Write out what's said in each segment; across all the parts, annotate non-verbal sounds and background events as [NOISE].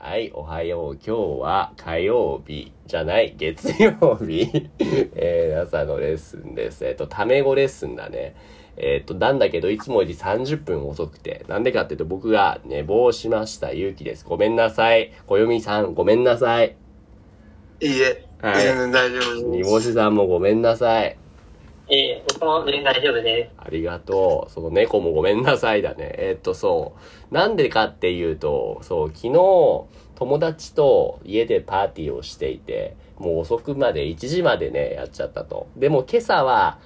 はい、おはよう。今日は火曜日じゃない、月曜日。[LAUGHS] えー、朝のレッスンです。えっ、と、タメ語レッスンだね。えっ、と、なんだけど、いつもより30分遅くて。なんでかっていうと、僕が寝坊しました。ゆうきです。ごめんなさい。こよみさん、ごめんなさい。いいえ、はい全然大丈夫煮です。干しさんもごめんなさい。ええ僕も全然大丈夫です。ありがとう。その猫もごめんなさいだね。えーっと、そう。なんでかっていうと、そう、昨日、友達と家でパーティーをしていて、もう遅くまで、1時までね、やっちゃったと。でも今朝は、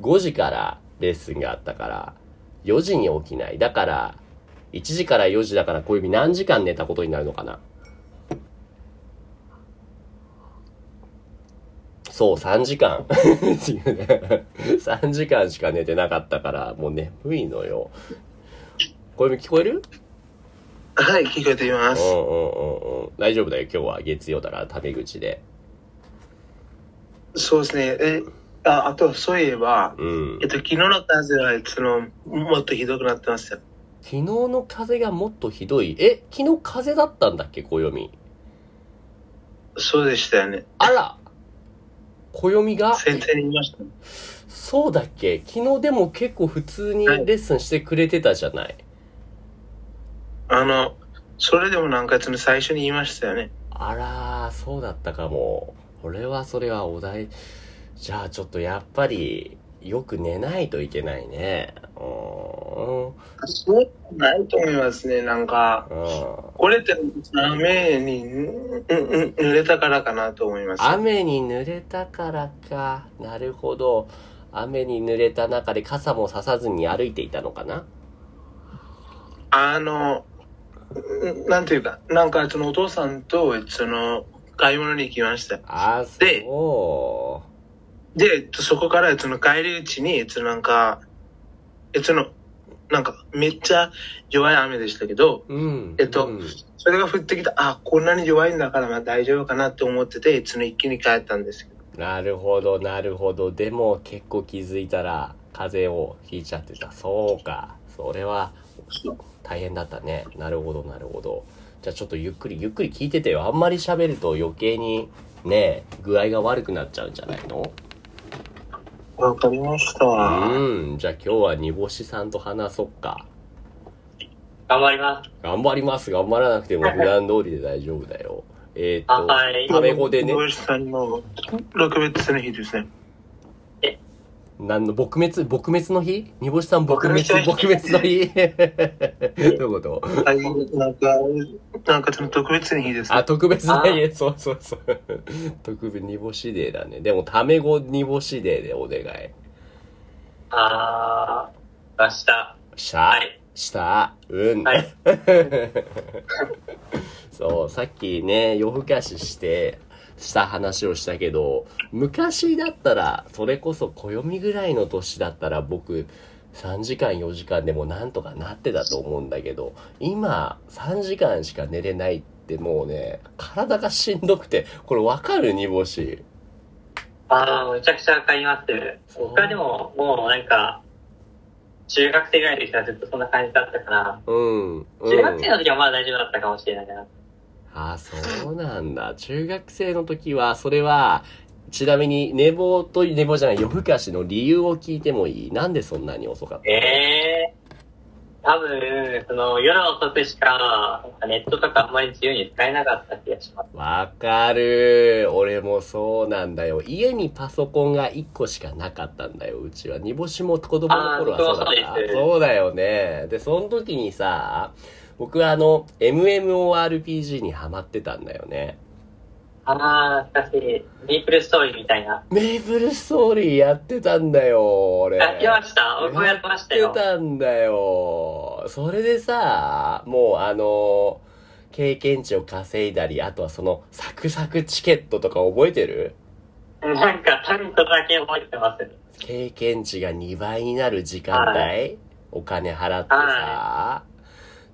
5時からレッスンがあったから、4時に起きない。だから、1時から4時だから、小指何時間寝たことになるのかなそう、3時間。っていうね3時間しか寝てなかったから、もう眠いのよ。これ聞こえる？はい、聞こえています。うんうんうんうん。大丈夫だよ。今日は月曜だから、タメ口で。そうですね。え、ああと、そういえば、うんえっ。と、昨日の風は、その、もっとひどくなってました。昨日の風がもっとひどい？え、昨日風だったんだっけ、暦？そうでしたよね。あら暦が先生に言いました。そうだっけ？昨日でも結構普通にレッスンしてくれてたじゃない？あの、それでもなんか、その最初に言いましたよね。あらー、そうだったかも。これはそれはお題。じゃあちょっとやっぱり、よく寝ないといけないね。うーん。そうないと思いますね。なんか、うん。これって雨に濡れたからかなと思います。雨に濡れたからか。なるほど。雨に濡れた中で傘もささずに歩いていたのかなあの、うんなんていうか、なんか、そのお父さんと、その、買い物に行きました。あー、でそで、そこから、その帰り道に、そのなんか、え、その、なんか、めっちゃ弱い雨でしたけど、う。うん。えっとうんそれが降ってきた、あ、こんなに弱いんだから、まあ大丈夫かなって思ってて、その一気に帰ったんですけど。なるほど、なるほど。でも結構気づいたら風邪をひいちゃってた。そうか。それは大変だったね。なるほど、なるほど。じゃあちょっとゆっくりゆっくり聞いててよ。あんまり喋ると余計にね、具合が悪くなっちゃうんじゃないの？わかりましたわ。うん。じゃあ今日は煮干しさんと話そっか。頑張ります。頑張ります。頑張らなくても [LAUGHS] 普段通りで大丈夫だよ。えーっと、あはいタメ語でね、野口さんの6別の日ですね。何の撲滅撲滅の日？煮干しさん撲滅撲撲滅滅の日？[LAUGHS] どういうこと？はい、なんか、なんかその特別な日ですねあ、。特別な家、そうそうそう。特別煮干しデーだね。でも、タメ語煮干しデーでお願い。あー、明日。した、はいした、うん。はい。[LAUGHS] そう、さっきね、夜更かしして、した話をしたけど、昔だったら、それこそ暦ぐらいの年だったら僕、3時間4時間でもなんとかなってたと思うんだけど、今、3時間しか寝れないってもうね、体がしんどくて、これわかる？煮干し。あー、めちゃくちゃわかります。僕はでも、もうなんか、中学生ぐらいの時からずっとそんな感じだったから、うん。うん中学生の時はまだ大丈夫だったかもしれないな。ああ、そうなんだ。中学生の時は、それは、ちなみに寝坊と寝坊じゃない、夜更かしの理由を聞いてもいい？なんでそんなに遅かった？のえー、多分、その、夜遅くしか、ネットとかあんまり自由に使えなかった気がします。わかる。俺もそうなんだよ。家にパソコンが1個しかなかったんだよ、うちは。煮干しも子供の頃はそうだった。そうだよね。で、その時にさ、僕はあの、MMORPG にハマってたんだよね。あー、懐かしい。メイプルストーリーみたいな。メイプルストーリーやってたんだよ、俺。やってました？僕もやってましたよやってたんだよ。それでさ、もうあの、経験値を稼いだり、あとはその、サクサクチケットとか覚えてる？なんか、単語だけ覚えてます。経験値が2倍になる時間帯、はお金払ってさ、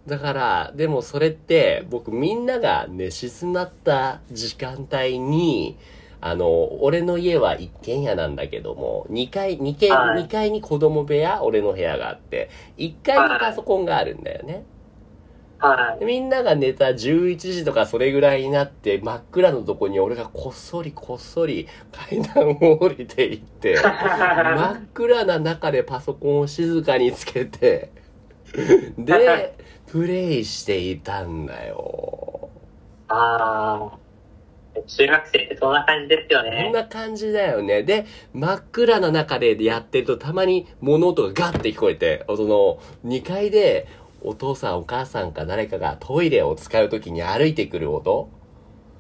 だから、でもそれって、僕みんなが寝静まった時間帯に、あの、俺の家は一軒家なんだけども、2階、2階、はい2階に子供部屋、俺の部屋があって、1階にパソコンがあるんだよね。はい。でみんなが寝た11時とかそれぐらいになって真っ暗のとこに俺がこっそりこっそり階段を降りていって [LAUGHS] 真っ暗な中でパソコンを静かにつけてでプレイしていたんだよああ。中学生ってそんな感じですよこんね。な感じだよねで真っ暗な中でやってるとたまに物音がガッて聞こえてその2階でお父さんお母さんか誰かがトイレを使う時に歩いてくる音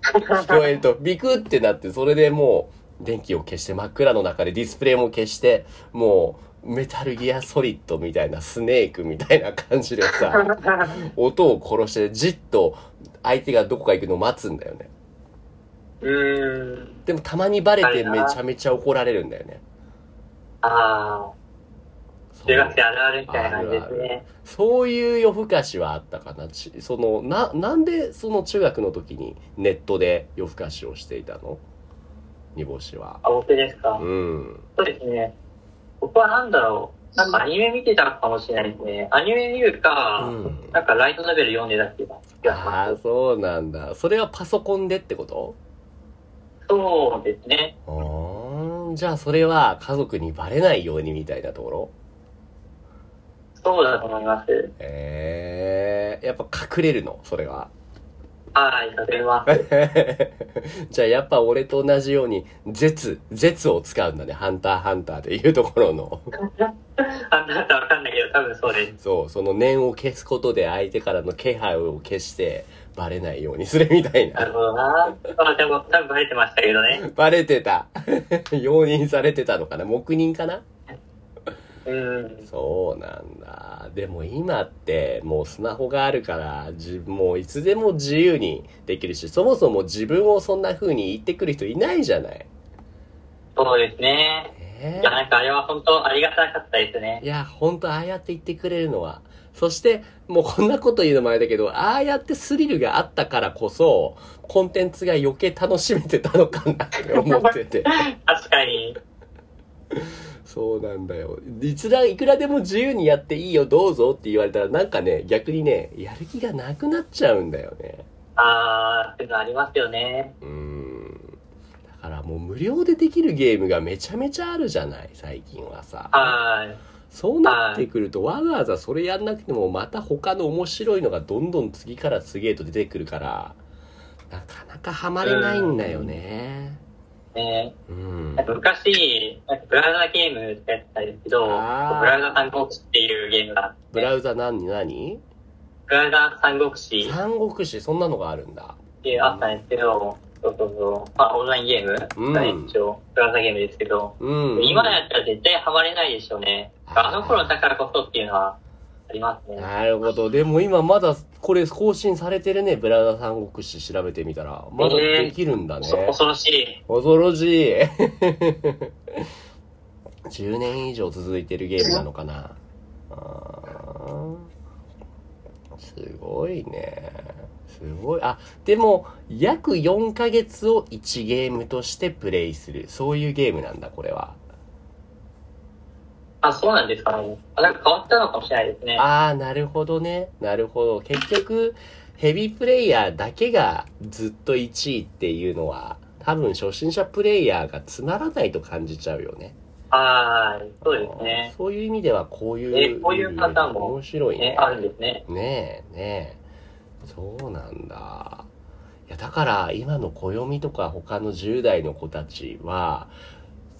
聞こえると [LAUGHS] ビクってなってそれでもう電気を消して真っ暗の中でディスプレイも消してもうメタルギアソリッドみたいなスネークみたいな感じでさ [LAUGHS] 音を殺してじっと相手がどこか行くのを待つんだよねうーん。でもたまにバレてめちゃめちゃ怒られるんだよねああ。中学生あるあるみたいな感じですね。そういう夜更かしはあったかなちそのななんでその中学の時にネットで夜更かしをしていたの？煮干しはあ、僕ですか？うんそうですね。僕はなんだろう。なんかアニメ見てたかもしれないですね。アニメ見るか、うんなんかライトノベル読んでたっていうかああ。そうなんだそれはパソコンでってこと？そうですね。じゃあそれは家族にバレないようにみたいなところ？そうだと思います。ええやっぱ隠れるの？それははい、させます。[LAUGHS] じゃあやっぱ俺と同じように絶絶を使うんだねハンターハンターでいうところの [LAUGHS] あ、なんかわかんないけど、多分そうです。そうその念を消すことで相手からの気配を消してバレないようにするみたいななるほどな。あ、でも多分バレてましたけどね。バレてた [LAUGHS] 容認されてたのかな黙認かなうん。そうなんだでも今ってもうスマホがあるからじもういつでも自由にできるしそもそも自分をそんな風に言ってくる人いないじゃないそうですね。えいや、なんかあれは本当ありがたかったですねい。やほんとああやって言ってくれるのはそしてもうこんなこと言うのもあれだけどああやってスリルがあったからこそコンテンツが余計楽しめてたのかなって思ってて [LAUGHS] 確かに。そうなんだよ。いつらいくらでも自由にやっていいよどうぞって言われたらなんかね逆にねやる気がなくなっちゃうんだよね。あー、っていうのありますよね。うーん。だからもう無料でできるゲームがめちゃめちゃあるじゃない最近はさ。はい。そうなってくるとわざわざそれやんなくてもまた他の面白いのがどんどん次から次へと出てくるからなかなかハマれないんだよねね。うん。なんか昔、なんかブラウザゲームってやってたんですけど、ブラウザ三国志っていうゲームがあって、ブラウザ何何？ブラウザ三国志。っ三国志そんなのがあるんだ。ていうあったんですけど、そうそうそう。まあ、オンラインゲームうん。がね一応、ブラウザゲームですけど、うん。今やったら絶対ハマれないでしょうね。あの頃だからこそっていうのはありますね。なるほど。でも今まだこれ更新されてるね。ブラウザ三国志調べてみたら。まだできるんだね。そ恐ろしい。恐ろしい。[LAUGHS] 10年以上続いてるゲームなのかな。すごいね。すごい。あ、でも、約4ヶ月を1ゲームとしてプレイする。そういうゲームなんだ、これは。あ、そうなんですか？ね。あ、なんか変わったのかもしれないですね。ああ、なるほどね。なるほど。結局、ヘビープレイヤーだけがずっと1位っていうのは、多分初心者プレイヤーがつまらないと感じちゃうよね。はい。そうですね。そういう意味ではこういう、えこういうパターンも面白いねね、。あるんですね。ねえ、ねえ。そうなんだ。いや、だから今の暦とか他の10代の子たちは、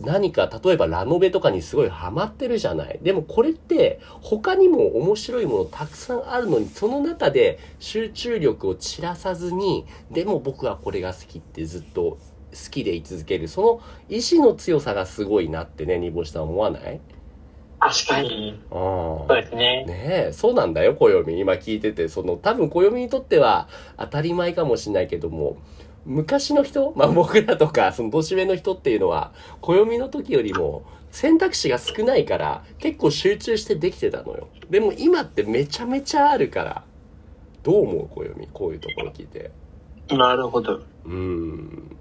何か例えばラノベとかにすごいハマってるじゃない。でもこれって他にも面白いものたくさんあるのに、その中で集中力を散らさずに、でも僕はこれが好きってずっと好きでい続ける。その意志の強さがすごいなってね、煮干しさん思わない？確かに。ああそうですね。ねえ、そうなんだよ、暦。今聞いてて、その、多分暦にとっては当たり前かもしれないけども、昔の人、まあ僕らとか、その年上の人っていうのは、暦の時よりも選択肢が少ないから、結構集中してできてたのよ。でも今ってめちゃめちゃあるから、どう思う、暦？こういうところ聞いて。なるほど。うーん。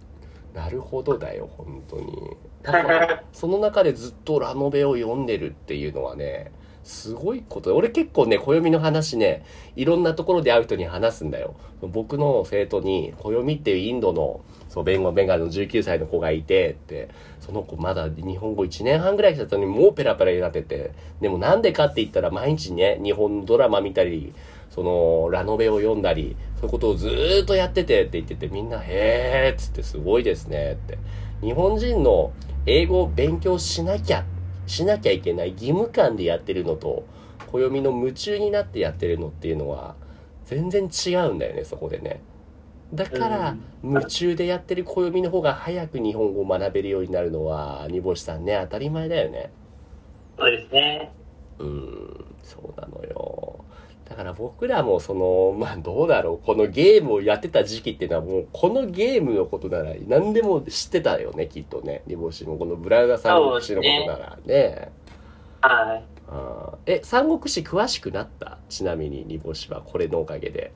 なるほどだよ、本当に。だからその中でずっとラノベを読んでるっていうのはね、すごいこと。俺結構ね、暦の話ね、いろんなところで会う人に話すんだよ。僕の生徒に、暦っていうインドの、そう、弁護ベンガルの19歳の子がいて、って、その子まだ日本語1年半ぐらいしたのにもうペラペラになってて、でもなんでかって言ったら毎日ね、日本のドラマ見たり、その、ラノベを読んだり、そういうことをずーっとやっててって言ってて、みんな、へーっつってすごいですねって。日本人の英語を勉強しなきゃ、しなきゃいけない義務感でやってるのと、暦の夢中になってやってるのっていうのは、全然違うんだよね、そこでね。だから、夢中でやってる暦の方が早く日本語を学べるようになるのは、煮干しさんね、当たり前だよね。そうですね。うーん、そうなのよ。だから僕らもその、まあどうだろう、このゲームをやってた時期っていうのはもう、このゲームのことなら何でも知ってたよね、きっとね。煮干しもこのブラウザ三国志のことならね。はい。え、三国志詳しくなった？ちなみに煮干しはこれのおかげで。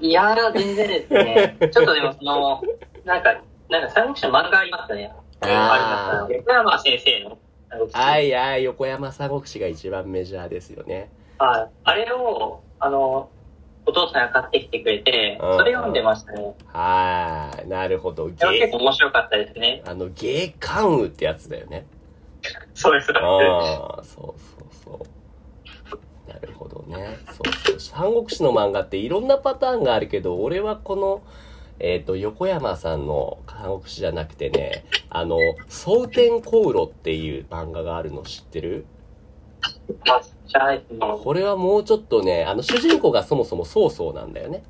いやー、全然ですね。[LAUGHS] ちょっとでもその、なんか、なんか三国志の漫画ありますね。あーあ。横山先生の三国志。はいはい、横山三国志が一番メジャーですよね。はい。あれを、あの、お父さんが買ってきてくれて、うんそれ読んでましたね。はい、なるほど。それは結芸、構面白かったですね。あの、芸関羽ってやつだよね。そうです。ああ、そうそうそう。なるほどね。そうそう。三国志の漫画っていろんなパターンがあるけど、俺はこの、えっ、と、横山さんの三国志じゃなくてね、あの、蒼天航路っていう漫画があるの知ってる？これはもうちょっとね、あの、主人公がそもそも曹操なんだよね。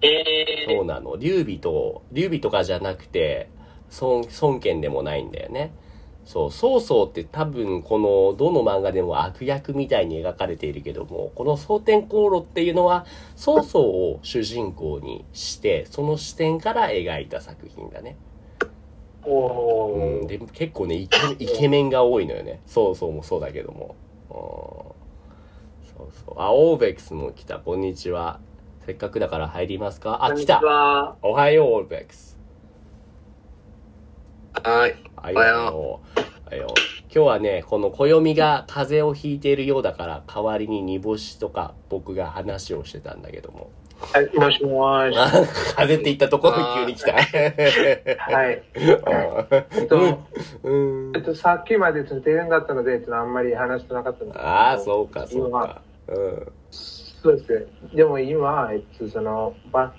えー、そうなの。劉備と、劉備とかじゃなくて、孫、孫権でもないんだよね。そう、曹操って多分この、どの漫画でも悪役みたいに描かれているけども、この蒼天航路っていうのは、曹操を主人公にして、その視点から描いた作品だね。おうん、ー。で結構ねイケ、イケメンが多いのよね。曹操もそうだけども。うんそうそう。あ、オーベックスも来た。こんにちは。せっかくだから入りますか？あ、来た。おはよう、オールベックス。はい。はいおはよよう。はいよ今日はね、この暦が風邪をひいているようだから、代わりに煮干しとか僕が話をしてたんだけども。はい、もしもし。あ風邪って言ったところに急に来た。はい。[LAUGHS] えっと、うんえっと、さっきまでちょっと停電だったので、ちょっとあんまり話してなかったんですけどああ、そうか、そう今か。うん。そうですね。でも今、えっと、その、バ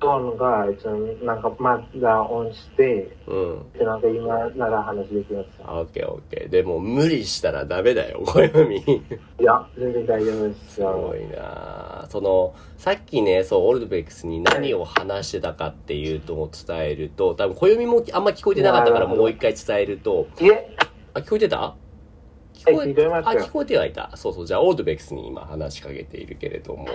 トンが、えっと、なんかまだオンして、うん。えっとなんか今なら話できます。オッケーオッケー。でも無理したらダメだよ、暦。いや、全然大丈夫ですすごいなその、さっきね、そう、オルドベックスに何を話してたかっていうとを伝えると、多分、暦もあんま聞こえてなかったからもう一回伝えると、いえ、あ、聞こえてた？はい聞こえまあ、聞こえてはいた。そうそう、じゃあ、オールドベックスに今話しかけているけれども、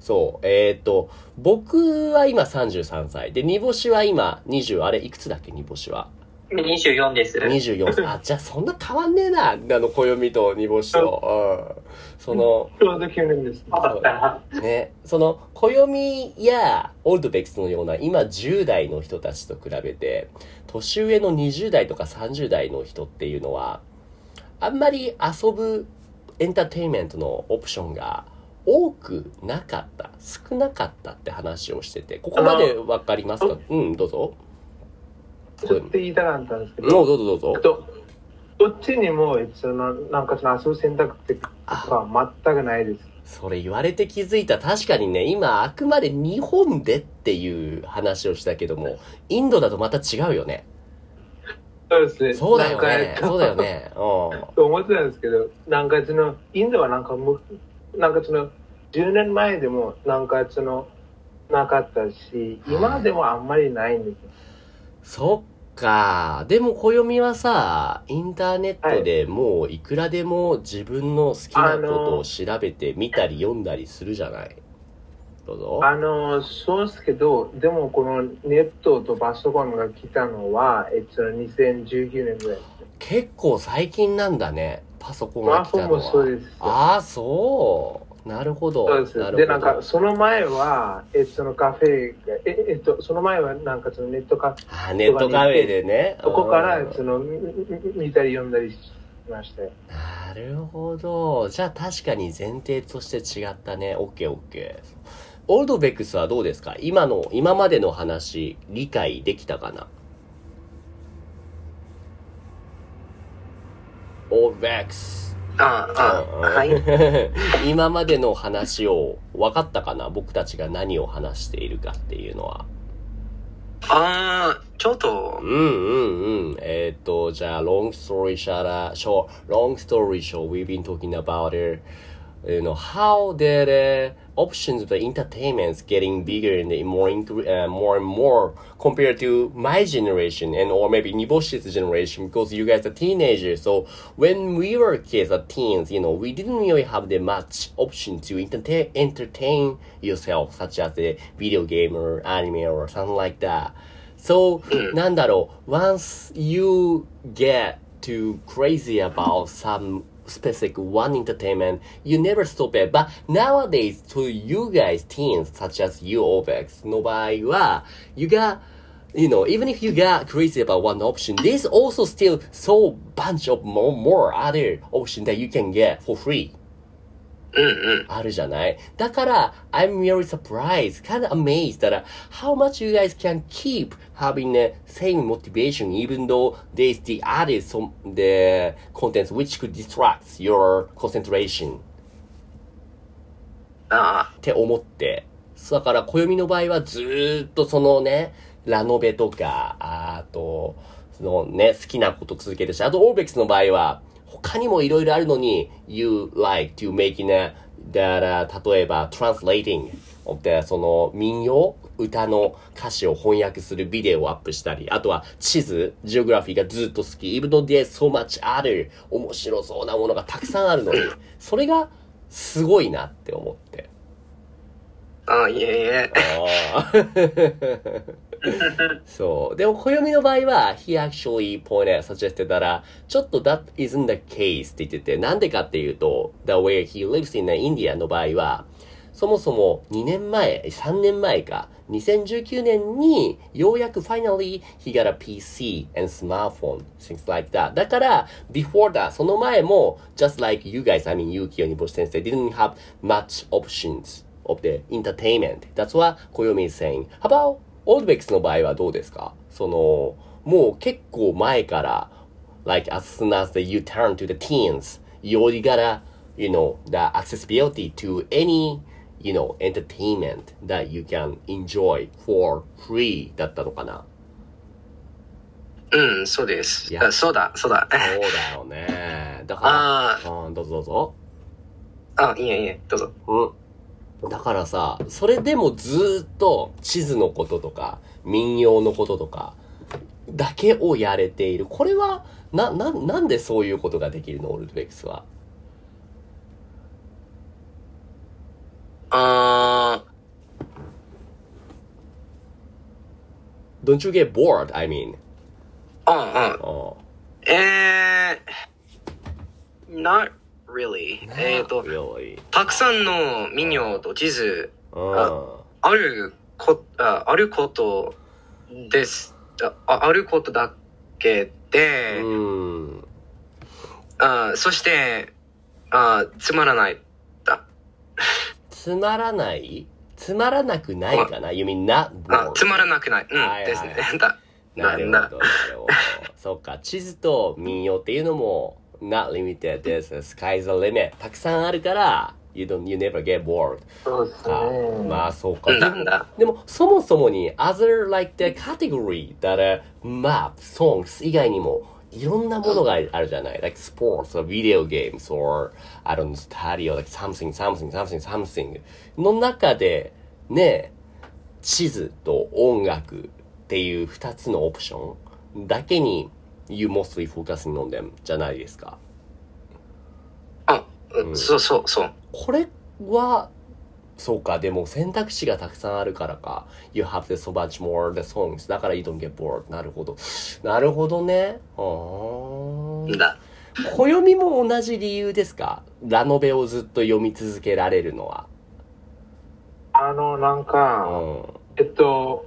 そう、えっ、と、僕は今33歳。で、煮干しは今20、あれ、いくつだっけ、煮干しは。24です。24歳。あ、じゃあそんな変わんねえな。あの、暦と煮干しと。うん。その、ちょうど9年です。あったな。ね、その、暦やオールドベックスのような今10代の人たちと比べて、年上の20代とか30代の人っていうのは、あんまり遊ぶエンターテインメントのオプションが多くなかった、少なかったって話をしてて、ここまでわかりますか？うん、どうぞ。ちょっと言いたかったんですけどうど、うぞどうぞ。えっと、どっちにも、その、なんかその遊ぶ選択っては全くないです。それ言われて気づいた。確かにね、今、あくまで日本でっていう話をしたけども、インドだとまた違うよね。そうですね。そうだよね。えっとそうだよね。うと [LAUGHS] 思ってたんですけど、なんかその、インドはなんかむ、なんかその、10年前でもなんかその、なかったし、今でもあんまりないんですよ。ん。そっか。でも、暦はさ、インターネットでもういくらでも自分の好きなことを調べて見たり読んだりするじゃない？どうぞ。あの、そうですけど、でもこのネットとパソコンが来たのは、えっと、2019年ぐらい。結構最近なんだね。パソコンが来たのは。です。ああ、そう。なるほど。そうです。なんか、その前は、えっと、そのカフェが、え、えっと、その前は、なんか、そのネットカフェ、あーネットカフェでね。そこからうん、その、見たり読んだりしましたよ。ななるほど。じゃあ確かに前提として違ったね。オッケーオッケー。オールドベックスはどうですか？今の、今までの話、理解できたかな？オールドベックス。ああ、うんはい。[LAUGHS] 今までの話を分かったかな？僕たちが何を話しているかっていうのは。ああ、ちょっとう、んうんうん。えっ、と、じゃあ、long story short, long story short, we've been talking about it. you know how the uh, options of the entertainments getting bigger and uh, more uh, more and more compared to my generation and or maybe Niboshi's generation because you guys are teenagers. So when we were kids or teens you know we didn't really have that much option to entertain entertain yourself such as a video game or anime or something like that. So mm. nandaro once you get too crazy about some specific one entertainment, you never stop it. But nowadays, to you guys, teens, such as you, OVEX, の場合は、you got, you know, even if you got crazy about one option, there's also still so bunch of more, more other options that you can get for free. うんうん。あるじゃないだから、I'm really surprised, kind of amazed that uh, how much you guys can keep having the same motivation even though there's the other some, the contents which could distract your concentration あって思って。だから、暦の場合はずーっとそのね、ラノベとか、あと、そのね、好きなこと続けるし、あと、オーベックスの場合は、他にもいろいろあるのに、you like to making a, that, uh, 例えば、translating of the, その民謡歌の歌詞を翻訳するビデオをアップしたり、あとは地図、ジオグラフィーがずっと好き。even though there's so much other 面白そうなものがたくさんあるのに、[LAUGHS] それがすごいなって思って。あ、ああ、いえいえ。あー [LAUGHS] そう。でも、暦の場合は、he actually pointed, suggested that, ちょっと that isn't the case って言ってて、なんでかっていうと、the way he lives in India の場合は、そもそも2年前、3年前か、2019年に、ようやく finally he got a PC and smartphone, things like that. だから、before that, その前も、just like you guys, I mean, Yuki 鬼星先生 didn't have much options of the entertainment. That's what Koyomi is saying. How about Oldbex の場合はどうですかその、もう結構前から、like as soon as the, you turn to the teens, you already gotta, you know, the accessibility to any, you know, entertainment that you can enjoy for free だったのかなうん、そうですい。やあそうだ、そうだ。そうだよね。だから、あうん、どうぞどうぞ。あ、いえいえ、どうぞ。うん。だからさ、それでもずーっと地図のこととか、民謡のこととか、だけをやれている。これは、な、な、なんでそういうことができるの？オールドベックスは。あ Don't you get bored? I mean. あ、うん、ううん。えー、not really. ん。えっ、と、really. たくさんの民謡と地図、うん。あるこ、ああることです。ああることだけで、うん。あそして、あつまらない。だ。つまらない？つまらなくないかな ?You mean not あ?つまらなくない。うん、はいはいですね。[LAUGHS] だ。なるほど、なるほど。そっか、地図と民謡っていうのも、not limited this, sky's the limit. たくさんあるから、you don't, you never get bored. そうですか。ね。まあ、そうか。うんでもなんだ、でもそもそもに、other like the category that uh, map, songs 以外にも、いろんなものがあるじゃない ?like sports or video games or, I don't know, study or like something, something, something, something の中で、ね、地図と音楽っていう二つのオプションだけに you mostly focusing on them じゃないですか。あ、うん、そうそうそう。これは、そうか、でも選択肢がたくさんあるからか。You have the so much more the songs. だから you don't get bored. なるほど。なるほどね。あーだ。暦も同じ理由ですか？ラノベをずっと読み続けられるのは。あの、なんうか、ん。えっと、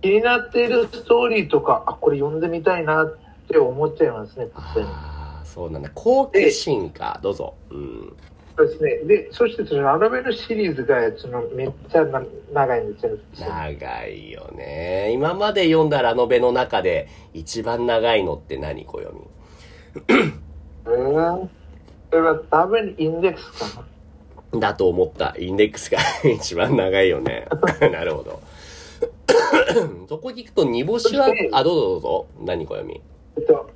気になっているストーリーとか、あ、これ読んでみたいなって思っちゃいますね、突然。ああ、そうなんだ。好奇心か。どうぞ。うん。そうですね。で、そしてそのラノベのシリーズがそのめっちゃな長いんですよ。長いよね。今まで読んだラノベの中で一番長いのって何暦えー、それは多分インデックスかな。だと思った。インデックスが一番長いよね。[LAUGHS] なるほど。[COUGHS] そこ聞くと煮干しはあ、どうぞどうぞ。何暦えっと、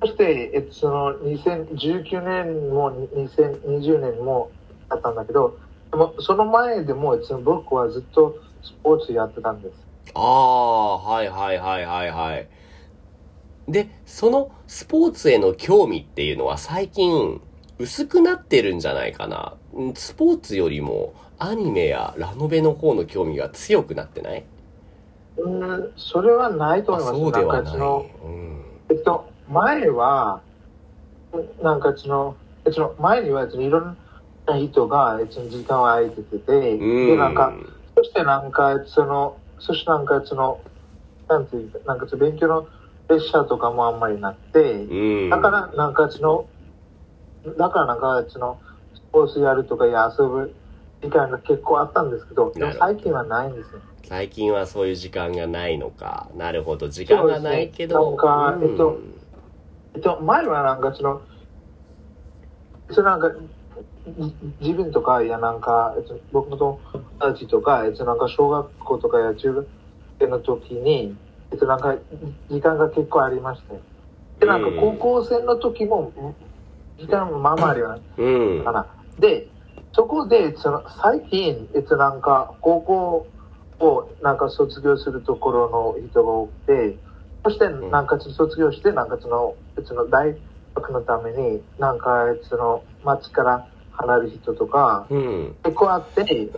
そして、えっと、その2019年も2020年もあったんだけど、でもその前でも、その僕はずっとスポーツやってたんです。ああ、はいはいはいはいはい。で、そのスポーツへの興味っていうのは最近薄くなってるんじゃないかな。うんスポーツよりもアニメやラノベの方の興味が強くなってない？うん、それはないとあ思います。そうではない。なんかその、うん。えっと、前は、なんかその、えっと、前にはそのいろんな人が、えっと、時間を空いてて。で、なんか、そしてなんか、その、そしてなんかその、なんていうか、なんかその勉強のプレッシャーとかもあんまりなって、うん。だからなんかその、だからなんかその、スポーツやるとか遊ぶ時間が結構あったんですけど、でも最近はないんですよ。最近はそういう時間がないのか。なるほど。時間がないけど。ねなんかえっとうんえっと、前はなんかその、そのなんか、じ自分とか、いやなんか、えっと、僕の友達とか、えっと、なんか小学校とかや中学生の時に、えっと、なんか、時間が結構ありまして。で、なんかうん高校生の時も、時間もまあまああるよね。うんか。な。で、そこで、その、最近、えっと、なんか、高校を、なんか卒業するところの人が多くて、そして、なんか、卒業して、なんか、その、その、大学のために、なんか、その、町から離れる人とか、うん。結構あって、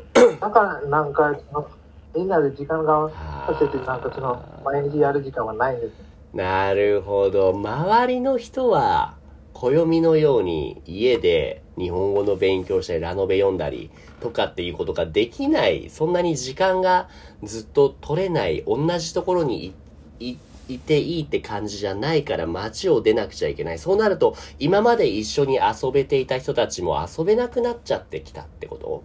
だから、なんか、その、みんなで時間がさせて、なんか、その、毎日やる時間はないんです。なるほど。周りの人は、暦のように家で日本語の勉強したり、ラノベ読んだりとかっていうことができない、そんなに時間がずっと取れない、同じところにいいいていいって感じじゃないから街を出なくちゃいけない。そうなると、今まで一緒に遊べていた人たちも遊べなくなっちゃってきたってこと？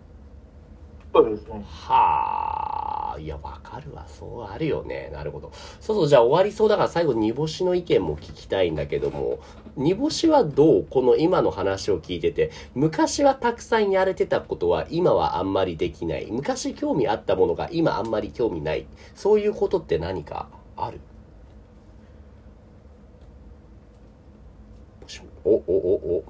そうですね。はあ、いや、わかるわ。そうあるよね。なるほど。そうそう、じゃあ終わりそうだから最後、煮干しの意見も聞きたいんだけども、煮干しはどうこの今の話を聞いてて、昔はたくさんやれてたことは今はあんまりできない。昔興味あったものが今あんまり興味ない。そういうことって何かある？お、お、お、お。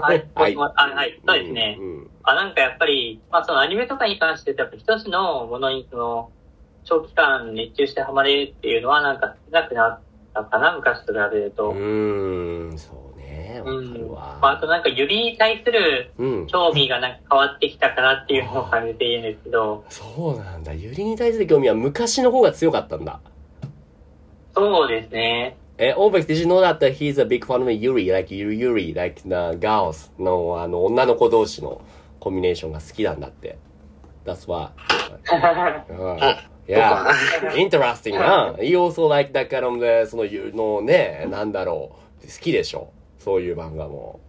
はい。[LAUGHS] はいはい。そうですね。うん。あ、なんかやっぱり、まあそのアニメとかに関して言うと、やっぱ一つのものにその、長期間熱中してハマれるっていうのはなんか少なくなったかな、昔と比べると。うーん、そうね。わうんかるわ。まあ、あとなんか指に対するうん。興味がなんか変わってきたかなっていうのを感じているんですけど、そうなんだ。ユリに対する興味は昔の方が強かったんだ。そうですね。え、オーベック、did you know that he's a big fan of Yuri, like Yuri, Yuri, like the girls の、あの、女の子同士のコンビネーションが好きなんだって。That's why. [LAUGHS] Yeah. [LAUGHS] Interesting な。He also like that kind of, the- その、ゆのね、なんだろう。好きでしょ。そういう漫画も。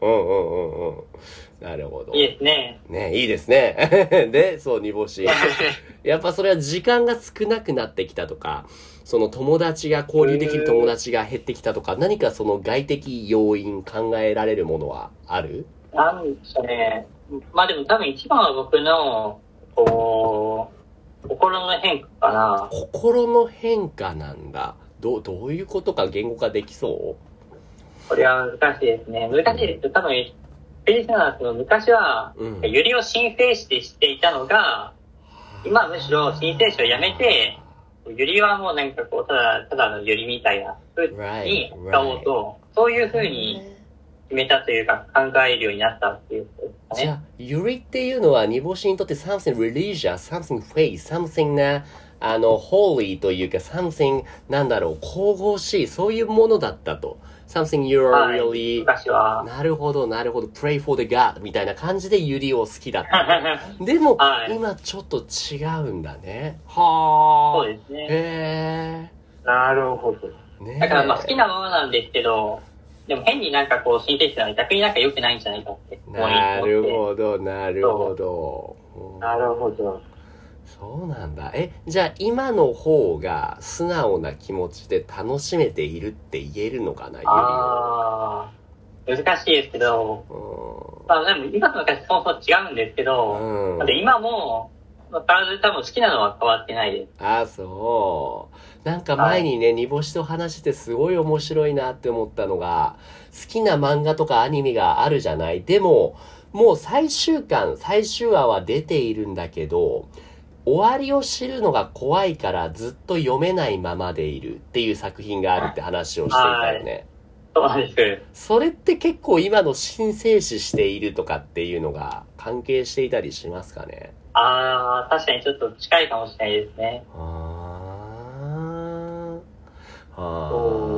うんうんうんうんうん。なるほど。いいですね。ねいいですね。[LAUGHS] で、そう、煮干し。やっぱそれは時間が少なくなってきたとか、その友達が、交流できる友達が減ってきたとか、何かその外的要因考えられるものはある？なんでしょうね。まあでも多分一番は僕の、こう、心の変化かな。心の変化なんだ。どう、どういうことか言語化できそこれは難しいですね。難しいです。多分、ベリーさんはその昔は、ううん。ユリを申請してしていたのが、今はむしろ申請書をやめて、ユリはもうなんかこう、ただ、ただのユリみたいな風に使おうと、そういう風に決めたというか考えるようになったっていうことですかね。じゃあ、ユリっていうのは煮干しにとって something religious, something faith, something な、あの、holy というか something なんだろう、神々しい、そういうものだったと。something you're はい really 昔は。なるほど、なるほど。pray for the God みたいな感じでユリを好きだった。[LAUGHS] でも、はい今ちょっと違うんだね。はあ。そうですね。へなるほど。え。ねえだからまあ好きなものなんですけど、でも変になんかこう申請してたら逆になんか良くないんじゃないかってなるほど、なるほど。なるほど。そうなんだ。え、じゃあ今の方が素直な気持ちで楽しめているって言えるのかな、ああ、難しいですけど、うん、まあでも今と昔そもそも違うんですけど、うん、今も、まあ、体多分好きなのは変わってないです。ああ、そう。なんか前にね、煮干しと話してすごい面白いなって思ったのが、好きな漫画とかアニメがあるじゃない？でも、もう最終巻、最終話は出ているんだけど、終わりを知るのが怖いからずっと読めないままでいるっていう作品があるって話をしていたよね。そうです。それって結構今の申請死しているとかっていうのが関係していたりしますかね？ああ、確かにちょっと近いかもしれないですね。ああ。ああ。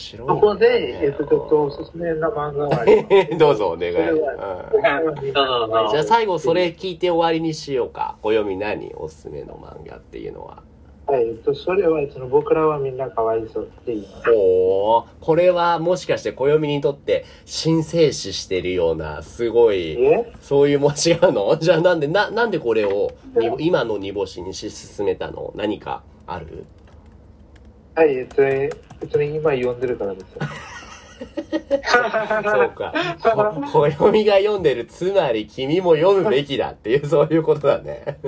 面白い、ね。そこで、えっと、ちょっとおすすめな漫画はあります。[LAUGHS] どうぞお願い。じゃあ最後それ聞いて終わりにしようか。暦何？おすすめの漫画っていうのは。はい、えっと、それは、その僕らはみんなかわいそうって言います。おこれはもしかして暦にとって神聖視してるような、すごい、そういうも違うの？[LAUGHS] じゃあなんで、な、なんでこれを今の煮干しにし進めたの？何かある？はい、えっと、別に今読んでるからですよ。[LAUGHS] そうか。暦が読んでる、つまり君も読むべきだっていう、[LAUGHS] そういうことだね。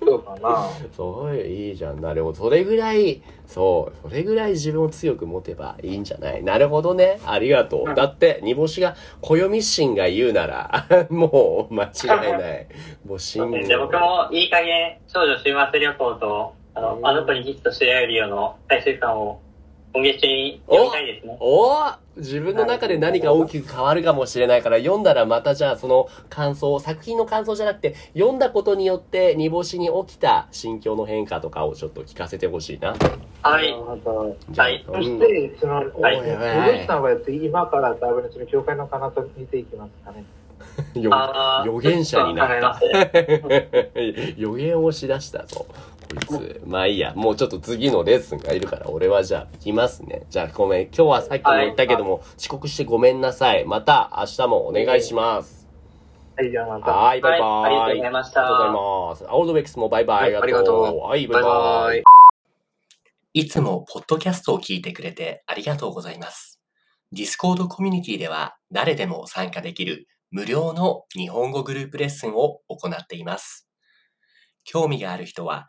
そうかな。そういいじゃん。なるほど。それぐらい、そう、それぐらい自分を強く持てばいいんじゃない？なるほどね。ありがとう。だって、煮干しが、暦神が言うなら、[LAUGHS] もう間違いない。もう信じ僕もいい加減、少女週末旅行と、あの、あの子にヒットしてやるよの最終巻を今月中に読みたいですね。おお自分の中で何か大きく変わるかもしれないから、読んだらまたじゃあその感想、作品の感想じゃなくて、読んだことによって煮干しに起きた心境の変化とかをちょっと聞かせてほしいな。はい。はい。そして、その、はい。煮干しさんは今から多分その教会の彼方見ていきますかね。予言者になった。[LAUGHS] 予言をしだしたぞ。こいつ。まあいいや。もうちょっと次のレッスンがいるから、俺はじゃあ行きますね。じゃあごめん。今日はさっきも言ったけども、はい、遅刻してごめんなさい。また明日もお願いします。はい、じゃあまた。はい、バイバイ。ありがとうございました。ありがとうございます。アオルドベックスもバイバイ。ありがとう。はい、バイバイ。いつもポッドキャストを聞いてくれてありがとうございます。ディスコードコミュニティでは誰でも参加できる無料の日本語グループレッスンを行っています。興味がある人は